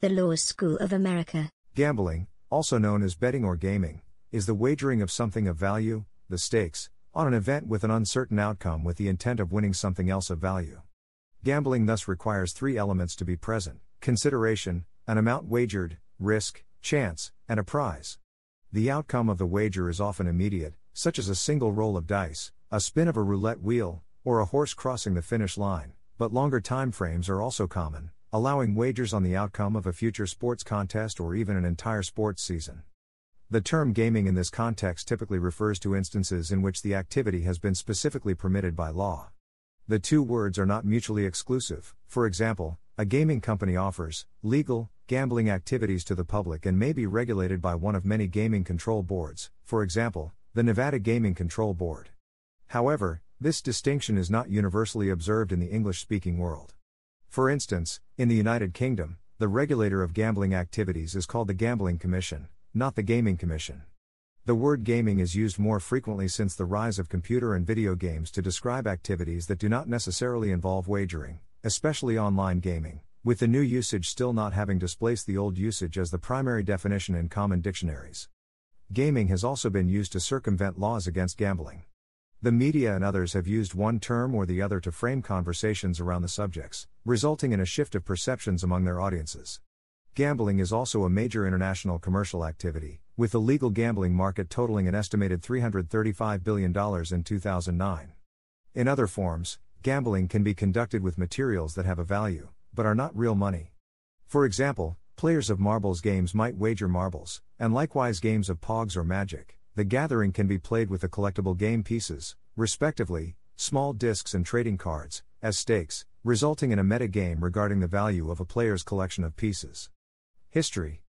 The Law School of America. Gambling, also known as betting or gaming, is the wagering of something of value, the stakes, on an event with an uncertain outcome with the intent of winning something else of value. Gambling thus requires three elements to be present consideration, an amount wagered, risk, chance, and a prize. The outcome of the wager is often immediate, such as a single roll of dice, a spin of a roulette wheel, or a horse crossing the finish line, but longer time frames are also common, allowing wagers on the outcome of a future sports contest or even an entire sports season. The term gaming in this context typically refers to instances in which the activity has been specifically permitted by law. The two words are not mutually exclusive. For example, a gaming company offers legal gambling activities to the public and may be regulated by one of many gaming control boards, for example, the Nevada Gaming Control Board. However, this distinction is not universally observed in the English speaking world. For instance, in the United Kingdom, the regulator of gambling activities is called the Gambling Commission, not the Gaming Commission. The word gaming is used more frequently since the rise of computer and video games to describe activities that do not necessarily involve wagering, especially online gaming, with the new usage still not having displaced the old usage as the primary definition in common dictionaries. Gaming has also been used to circumvent laws against gambling. The media and others have used one term or the other to frame conversations around the subjects, resulting in a shift of perceptions among their audiences. Gambling is also a major international commercial activity, with the legal gambling market totaling an estimated $335 billion in 2009. In other forms, gambling can be conducted with materials that have a value, but are not real money. For example, players of marbles games might wager marbles, and likewise games of pogs or magic. The gathering can be played with the collectible game pieces, respectively, small discs and trading cards, as stakes, resulting in a meta game regarding the value of a player's collection of pieces. History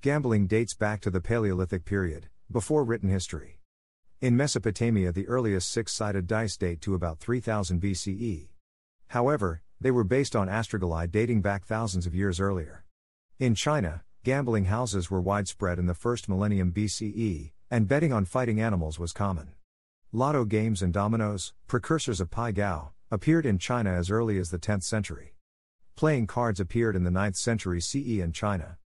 Gambling dates back to the Paleolithic period, before written history. In Mesopotamia, the earliest six sided dice date to about 3000 BCE. However, they were based on astragali dating back thousands of years earlier. In China, gambling houses were widespread in the first millennium BCE, and betting on fighting animals was common. Lotto games and dominoes, precursors of Pai Gow, appeared in China as early as the 10th century. Playing cards appeared in the 9th century CE in China.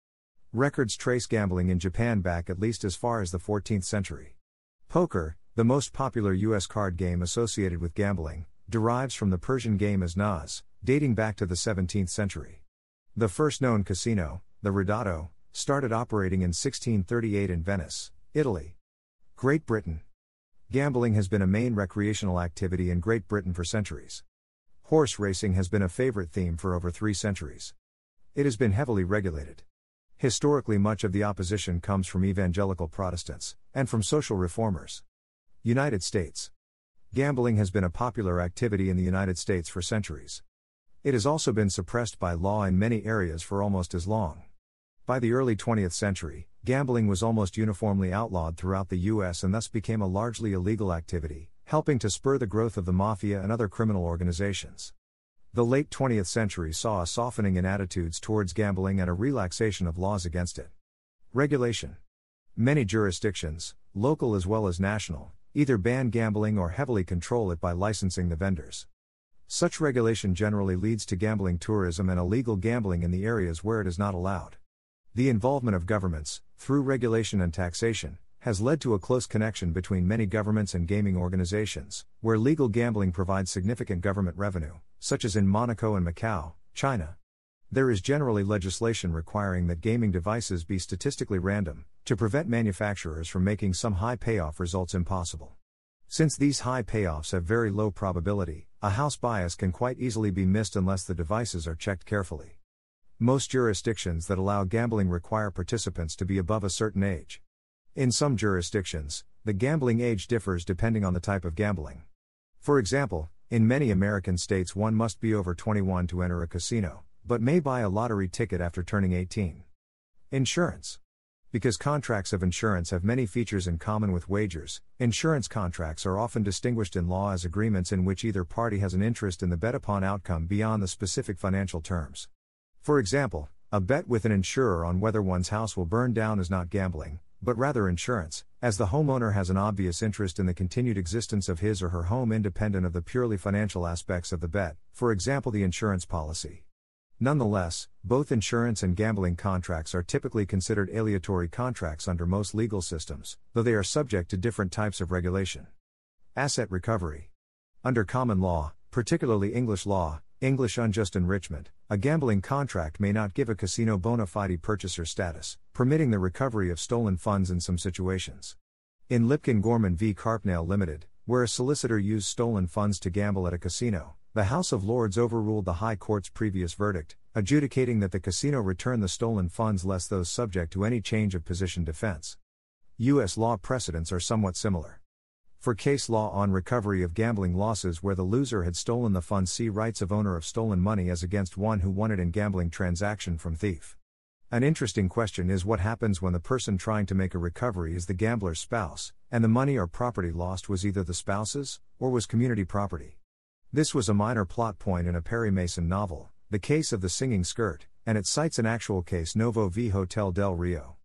Records trace gambling in Japan back at least as far as the 14th century. Poker, the most popular U.S. card game associated with gambling, derives from the Persian game As-Nas, dating back to the 17th century. The first known casino, the Ridotto, started operating in 1638 in Venice, Italy. Great Britain. Gambling has been a main recreational activity in Great Britain for centuries. Horse racing has been a favorite theme for over three centuries. It has been heavily regulated. Historically, much of the opposition comes from evangelical Protestants, and from social reformers. United States. Gambling has been a popular activity in the United States for centuries. It has also been suppressed by law in many areas for almost as long. By the early 20th century, gambling was almost uniformly outlawed throughout the U.S. and thus became a largely illegal activity, helping to spur the growth of the mafia and other criminal organizations. The late 20th century saw a softening in attitudes towards gambling and a relaxation of laws against it. Regulation. Many jurisdictions, local as well as national, either ban gambling or heavily control it by licensing the vendors. Such regulation generally leads to gambling tourism and illegal gambling in the areas where it is not allowed. The involvement of governments, through regulation and taxation, has led to a close connection between many governments and gaming organizations, where legal gambling provides significant government revenue, such as in Monaco and Macau, China. There is generally legislation requiring that gaming devices be statistically random, to prevent manufacturers from making some high payoff results impossible. Since these high payoffs have very low probability, a house bias can quite easily be missed unless the devices are checked carefully. Most jurisdictions that allow gambling require participants to be above a certain age. In some jurisdictions, the gambling age differs depending on the type of gambling. For example, in many American states, one must be over 21 to enter a casino, but may buy a lottery ticket after turning 18. Insurance. Because contracts of insurance have many features in common with wagers, insurance contracts are often distinguished in law as agreements in which either party has an interest in the bet upon outcome beyond the specific financial terms. For example, a bet with an insurer on whether one's house will burn down is not gambling, but rather insurance, as the homeowner has an obvious interest in the continued existence of his or her home independent of the purely financial aspects of the bet, for example, the insurance policy. Nonetheless, both insurance and gambling contracts are typically considered aleatory contracts under most legal systems, though they are subject to different types of regulation. Asset recovery. Under common law, particularly English law, English unjust enrichment, a gambling contract may not give a casino bona fide purchaser status, permitting the recovery of stolen funds in some situations. In Lipkin Gorman v. Karpnale Limited, where a solicitor used stolen funds to gamble at a casino, the House of Lords overruled the High Court's previous verdict, adjudicating that the casino return the stolen funds less those subject to any change of position defense. U.S. law precedents are somewhat similar. For case law on recovery of gambling losses where the loser had stolen the funds, see rights of owner of stolen money as against one who won it in gambling transaction from thief. An interesting question is what happens when the person trying to make a recovery is the gambler's spouse, and the money or property lost was either the spouse's, or was community property. This was a minor plot point in a Perry Mason novel, The Case of the Singing Skirt, and it cites an actual case Novo v Hotel del Rio.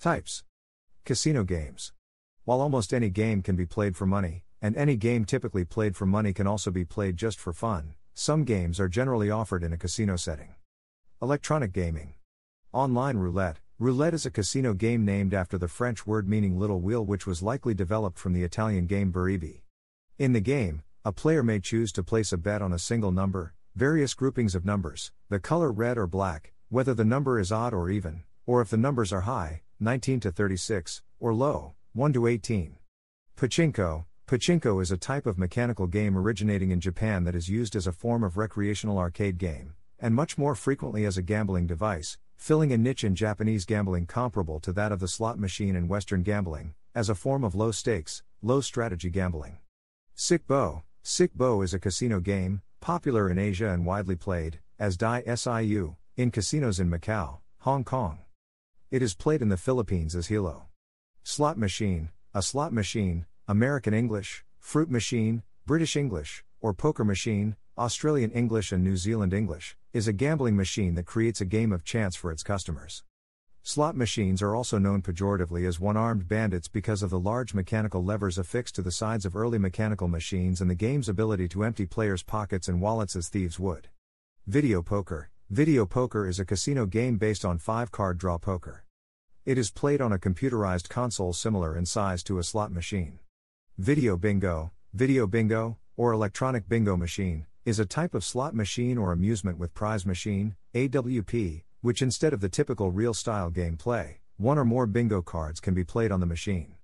Types Casino games. While almost any game can be played for money, and any game typically played for money can also be played just for fun, some games are generally offered in a casino setting. Electronic gaming. Online roulette. Roulette is a casino game named after the French word meaning little wheel, which was likely developed from the Italian game biribi. In the game, a player may choose to place a bet on a single number, various groupings of numbers, the color red or black, whether the number is odd or even, or if the numbers are high, 19 to 36, or low, 1 to 18. Pachinko Pachinko is a type of mechanical game originating in Japan that is used as a form of recreational arcade game, and much more frequently as a gambling device, filling a niche in Japanese gambling comparable to that of the slot machine in Western gambling, as a form of low stakes, low strategy gambling. Sic Bo Sic Bo is a casino game, popular in Asia and widely played, as Dai Siu, in casinos in Macau, Hong Kong. It is played in the Philippines as Hilo. Slot machine, a slot machine, American English, fruit machine, British English, or poker machine, Australian English and New Zealand English, is a gambling machine that creates a game of chance for its customers. Slot machines are also known pejoratively as one armed bandits because of the large mechanical levers affixed to the sides of early mechanical machines and the game's ability to empty players' pockets and wallets as thieves would. Video poker Video poker is a casino game based on five card draw poker. It is played on a computerized console similar in size to a slot machine. Video bingo Video bingo, or electronic bingo machine, is a type of slot machine or amusement with prize machine, AWP, which instead of the typical reel style game play, one or more bingo cards can be played on the machine.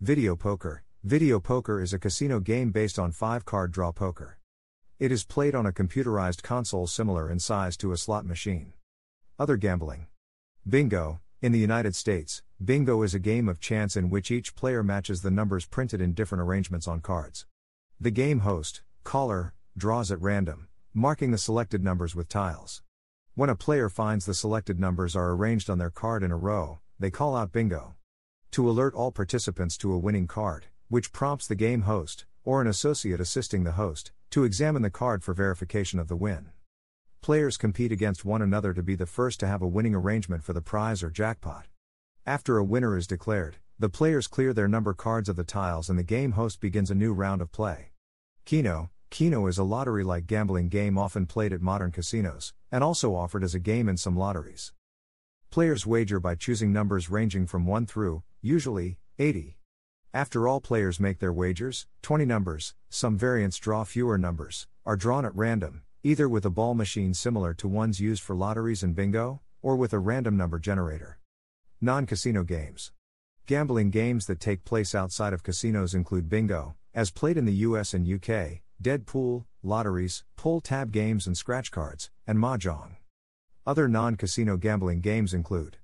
Video poker Video poker is a casino game based on five card draw poker. It is played on a computerized console similar in size to a slot machine. Other gambling. Bingo In the United States, bingo is a game of chance in which each player matches the numbers printed in different arrangements on cards. The game host, caller, draws at random, marking the selected numbers with tiles. When a player finds the selected numbers are arranged on their card in a row, they call out bingo. To alert all participants to a winning card, which prompts the game host, or an associate assisting the host, to examine the card for verification of the win. Players compete against one another to be the first to have a winning arrangement for the prize or jackpot. After a winner is declared, the players clear their number cards of the tiles and the game host begins a new round of play. Keno, Keno is a lottery like gambling game often played at modern casinos, and also offered as a game in some lotteries. Players wager by choosing numbers ranging from 1 through, usually, 80. After all players make their wagers, 20 numbers, some variants draw fewer numbers, are drawn at random, either with a ball machine similar to ones used for lotteries and bingo, or with a random number generator. Non casino games. Gambling games that take place outside of casinos include bingo, as played in the US and UK, dead pool, lotteries, pull tab games and scratch cards, and mahjong. Other non casino gambling games include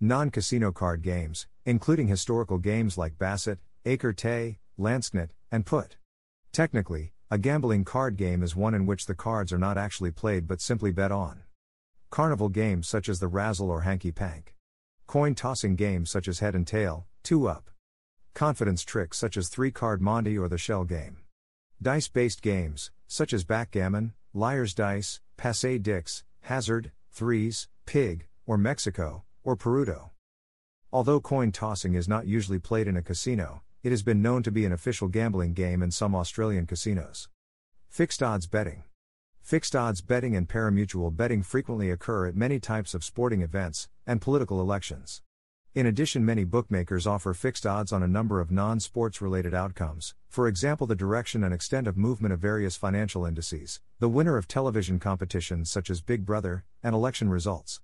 non casino card games, including historical games like Basset, Écarté, Lansquenet, and Put. Technically, a gambling card game is one in which the cards are not actually played but simply bet on. Carnival games such as the Razzle or Hanky Pank. Coin tossing games such as Head and Tail, Two Up. Confidence tricks such as Three Card Monte or the Shell Game. Dice based games, such as backgammon, liar's dice, passe dix, hazard, threes, pig, or Mexico, or Perudo. Although coin tossing is not usually played in a casino, it has been known to be an official gambling game in some Australian casinos. Fixed odds betting. Fixed odds betting and parimutuel betting frequently occur at many types of sporting events and political elections. In addition, many bookmakers offer fixed odds on a number of non sports related outcomes, for example, the direction and extent of movement of various financial indices, the winner of television competitions such as Big Brother, and election results.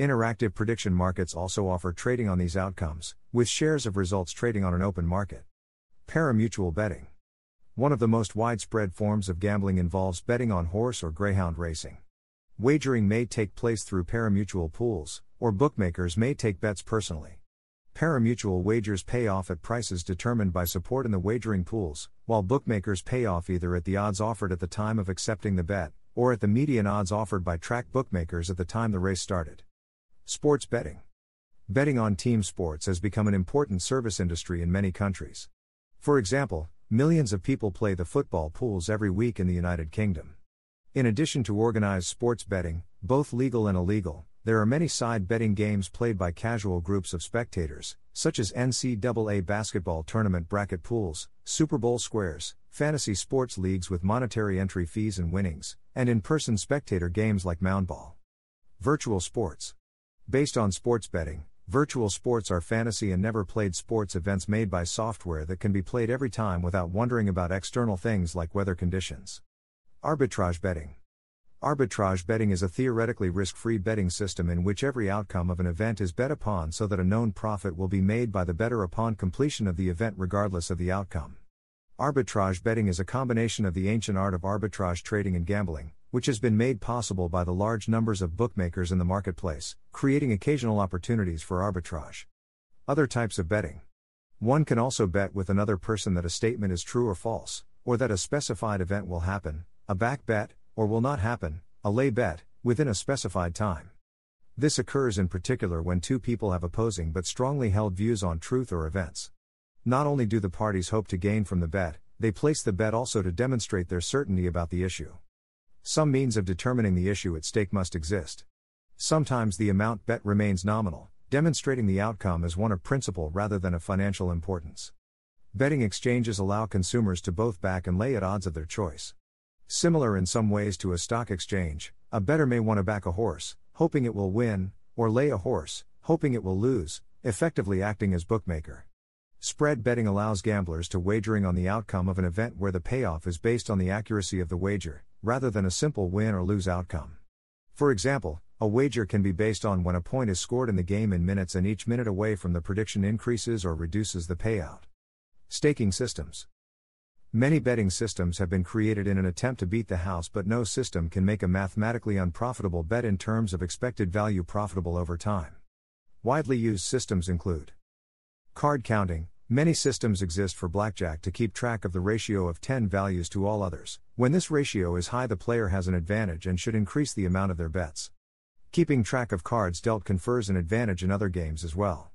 Interactive prediction markets also offer trading on these outcomes, with shares of results trading on an open market. Parimutuel betting. One of the most widespread forms of gambling involves betting on horse or greyhound racing. Wagering may take place through parimutuel pools, or bookmakers may take bets personally. Parimutuel wagers pay off at prices determined by support in the wagering pools, while bookmakers pay off either at the odds offered at the time of accepting the bet, or at the median odds offered by track bookmakers at the time the race started. Sports betting. Betting on team sports has become an important service industry in many countries. For example, Millions of people play the football pools every week in the United Kingdom. In addition to organized sports betting, both legal and illegal, there are many side betting games played by casual groups of spectators, such as NCAA basketball tournament bracket pools, Super Bowl squares, fantasy sports leagues with monetary entry fees and winnings, and in person spectator games like Moundball. Virtual sports. Based on sports betting, Virtual sports are fantasy and never played sports events made by software that can be played every time without wondering about external things like weather conditions. Arbitrage betting. Arbitrage betting is a theoretically risk free betting system in which every outcome of an event is bet upon so that a known profit will be made by the bettor upon completion of the event regardless of the outcome. Arbitrage betting is a combination of the ancient art of arbitrage trading and gambling, which has been made possible by the large numbers of bookmakers in the marketplace, creating occasional opportunities for arbitrage. Other types of betting. One can also bet with another person that a statement is true or false, or that a specified event will happen, a back bet, or will not happen, a lay bet, within a specified time. This occurs in particular when two people have opposing but strongly held views on truth or events. Not only do the parties hope to gain from the bet, they place the bet also to demonstrate their certainty about the issue. Some means of determining the issue at stake must exist. Sometimes the amount bet remains nominal, demonstrating the outcome as one of principle rather than of financial importance. Betting exchanges allow consumers to both back and lay at odds of their choice. Similar in some ways to a stock exchange, a bettor may want to back a horse, hoping it will win, or lay a horse, hoping it will lose, effectively acting as bookmaker. Spread betting allows gamblers to wagering on the outcome of an event where the payoff is based on the accuracy of the wager, rather than a simple win or lose outcome. For example, a wager can be based on when a point is scored in the game in minutes and each minute away from the prediction increases or reduces the payout. Staking systems. Many betting systems have been created in an attempt to beat the house, but no system can make a mathematically unprofitable bet in terms of expected value profitable over time. Widely used systems include card counting, Many systems exist for blackjack to keep track of the ratio of 10 values to all others. When this ratio is high, the player has an advantage and should increase the amount of their bets. Keeping track of cards dealt confers an advantage in other games as well.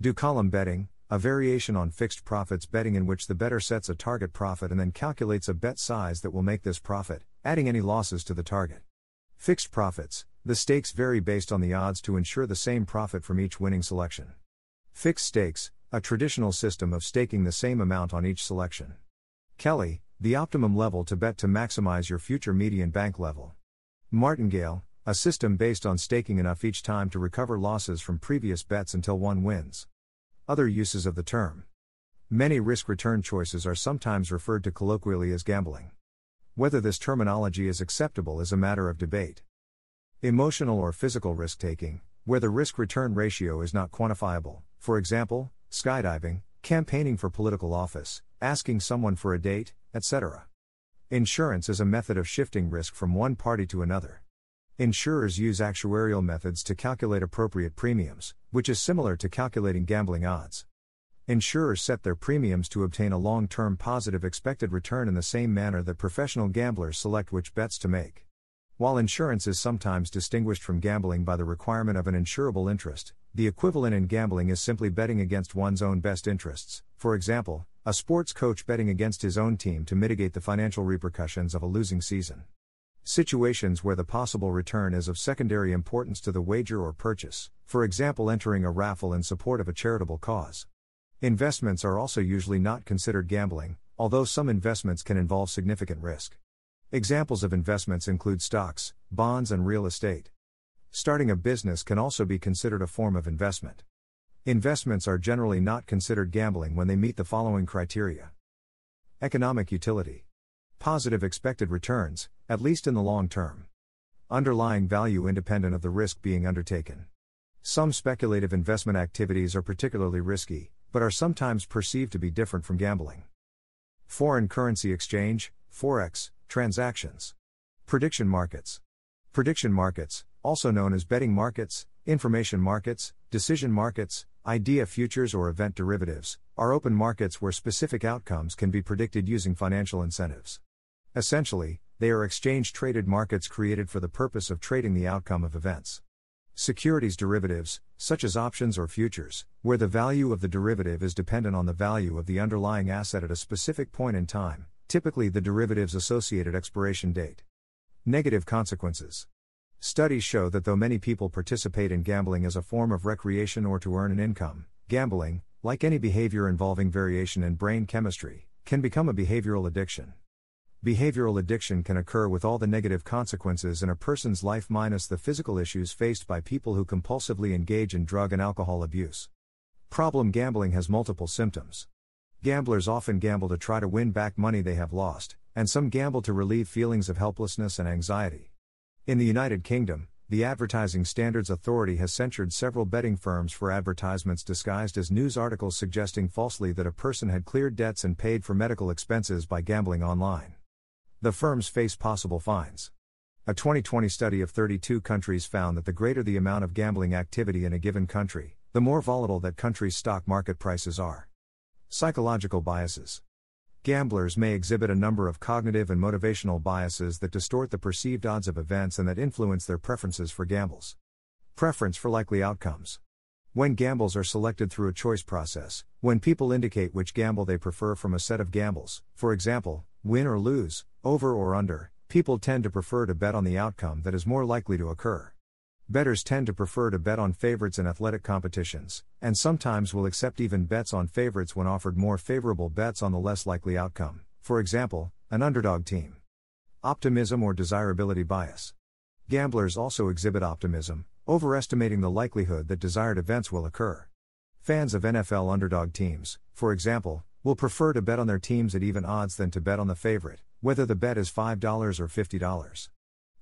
Do column betting, a variation on fixed profits betting in which the bettor sets a target profit and then calculates a bet size that will make this profit, adding any losses to the target. Fixed profits, the stakes vary based on the odds to ensure the same profit from each winning selection. Fixed stakes, a traditional system of staking the same amount on each selection. Kelly, the optimum level to bet to maximize your future median bank level. Martingale, a system based on staking enough each time to recover losses from previous bets until one wins. Other uses of the term. Many risk return choices are sometimes referred to colloquially as gambling. Whether this terminology is acceptable is a matter of debate. Emotional or physical risk taking, where the risk return ratio is not quantifiable, for example, skydiving, campaigning for political office, asking someone for a date, etc. Insurance is a method of shifting risk from one party to another. Insurers use actuarial methods to calculate appropriate premiums, which is similar to calculating gambling odds. Insurers set their premiums to obtain a long term positive expected return in the same manner that professional gamblers select which bets to make. While insurance is sometimes distinguished from gambling by the requirement of an insurable interest, the equivalent in gambling is simply betting against one's own best interests. For example, a sports coach betting against his own team to mitigate the financial repercussions of a losing season. Situations where the possible return is of secondary importance to the wager or purchase, for example, entering a raffle in support of a charitable cause. Investments are also usually not considered gambling, although some investments can involve significant risk. Examples of investments include stocks, bonds, and real estate. Starting a business can also be considered a form of investment. Investments are generally not considered gambling when they meet the following criteria Economic utility, positive expected returns, at least in the long term, underlying value independent of the risk being undertaken. Some speculative investment activities are particularly risky, but are sometimes perceived to be different from gambling. Foreign currency exchange, Forex, transactions. Prediction markets. Prediction markets, also known as betting markets, information markets, decision markets, idea futures, or event derivatives, are open markets where specific outcomes can be predicted using financial incentives. Essentially, they are exchange traded markets created for the purpose of trading the outcome of events. Securities derivatives, such as options or futures, where the value of the derivative is dependent on the value of the underlying asset at a specific point in time, typically the derivative's associated expiration date. Negative consequences. Studies show that though many people participate in gambling as a form of recreation or to earn an income, gambling, like any behavior involving variation in brain chemistry, can become a behavioral addiction. Behavioral addiction can occur with all the negative consequences in a person's life minus the physical issues faced by people who compulsively engage in drug and alcohol abuse. Problem gambling has multiple symptoms. Gamblers often gamble to try to win back money they have lost, and some gamble to relieve feelings of helplessness and anxiety. In the United Kingdom, the Advertising Standards Authority has censured several betting firms for advertisements disguised as news articles suggesting falsely that a person had cleared debts and paid for medical expenses by gambling online. The firms face possible fines. A 2020 study of 32 countries found that the greater the amount of gambling activity in a given country, the more volatile that country's stock market prices are. Psychological biases. Gamblers may exhibit a number of cognitive and motivational biases that distort the perceived odds of events and that influence their preferences for gambles. Preference for likely outcomes. When gambles are selected through a choice process, when people indicate which gamble they prefer from a set of gambles, for example, win or lose, over or under, people tend to prefer to bet on the outcome that is more likely to occur. Bettors tend to prefer to bet on favorites in athletic competitions, and sometimes will accept even bets on favorites when offered more favorable bets on the less likely outcome, for example, an underdog team. Optimism or desirability bias. Gamblers also exhibit optimism, overestimating the likelihood that desired events will occur. Fans of NFL underdog teams, for example, will prefer to bet on their teams at even odds than to bet on the favorite, whether the bet is $5 or $50.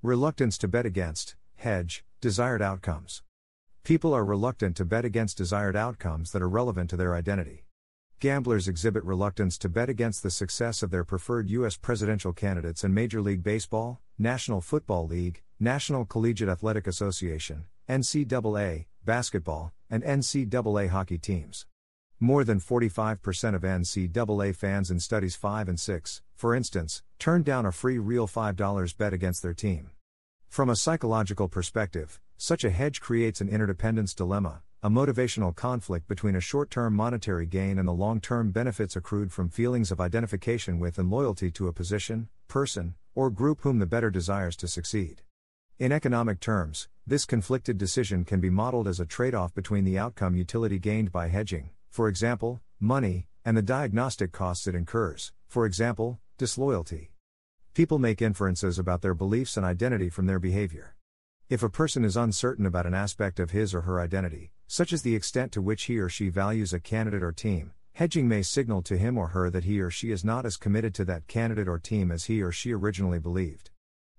Reluctance to bet against, hedge, desired outcomes. People are reluctant to bet against desired outcomes that are relevant to their identity. Gamblers exhibit reluctance to bet against the success of their preferred U.S. presidential candidates in Major League Baseball, National Football League, National Collegiate Athletic Association, NCAA, basketball, and NCAA hockey teams. More than 45% of NCAA fans in studies 5 and 6, for instance, turned down a free real $5 bet against their team. From a psychological perspective, such a hedge creates an interdependence dilemma, a motivational conflict between a short term monetary gain and the long term benefits accrued from feelings of identification with and loyalty to a position, person, or group whom the bettor desires to succeed. In economic terms, this conflicted decision can be modeled as a trade off between the outcome utility gained by hedging, for example, money, and the diagnostic costs it incurs, for example, disloyalty. People make inferences about their beliefs and identity from their behavior. If a person is uncertain about an aspect of his or her identity, such as the extent to which he or she values a candidate or team, hedging may signal to him or her that he or she is not as committed to that candidate or team as he or she originally believed.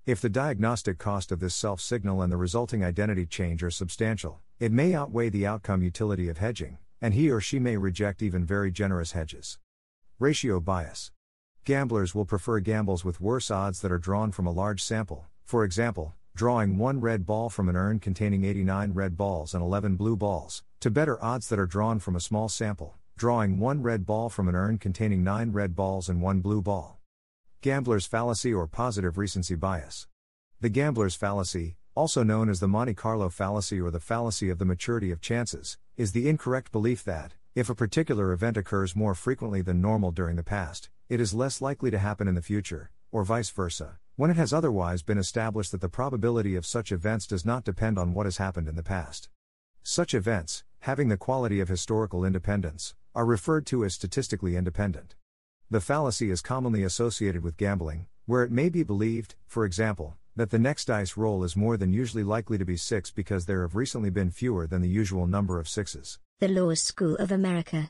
If the diagnostic cost of this self signal and the resulting identity change are substantial, it may outweigh the outcome utility of hedging, and he or she may reject even very generous hedges. Ratio bias. Gamblers will prefer gambles with worse odds that are drawn from a large sample, for example, drawing one red ball from an urn containing 89 red balls and 11 blue balls, to better odds that are drawn from a small sample, drawing one red ball from an urn containing 9 red balls and 1 blue ball. Gambler's fallacy or positive recency bias. The gambler's fallacy, also known as the Monte Carlo fallacy or the fallacy of the maturity of chances, is the incorrect belief that, if a particular event occurs more frequently than normal during the past, it is less likely to happen in the future, or vice versa, when it has otherwise been established that the probability of such events does not depend on what has happened in the past. Such events, having the quality of historical independence, are referred to as statistically independent. The fallacy is commonly associated with gambling, where it may be believed, for example, that the next dice roll is more than usually likely to be 6 because there have recently been fewer than the usual number of sixes. The Law School of America.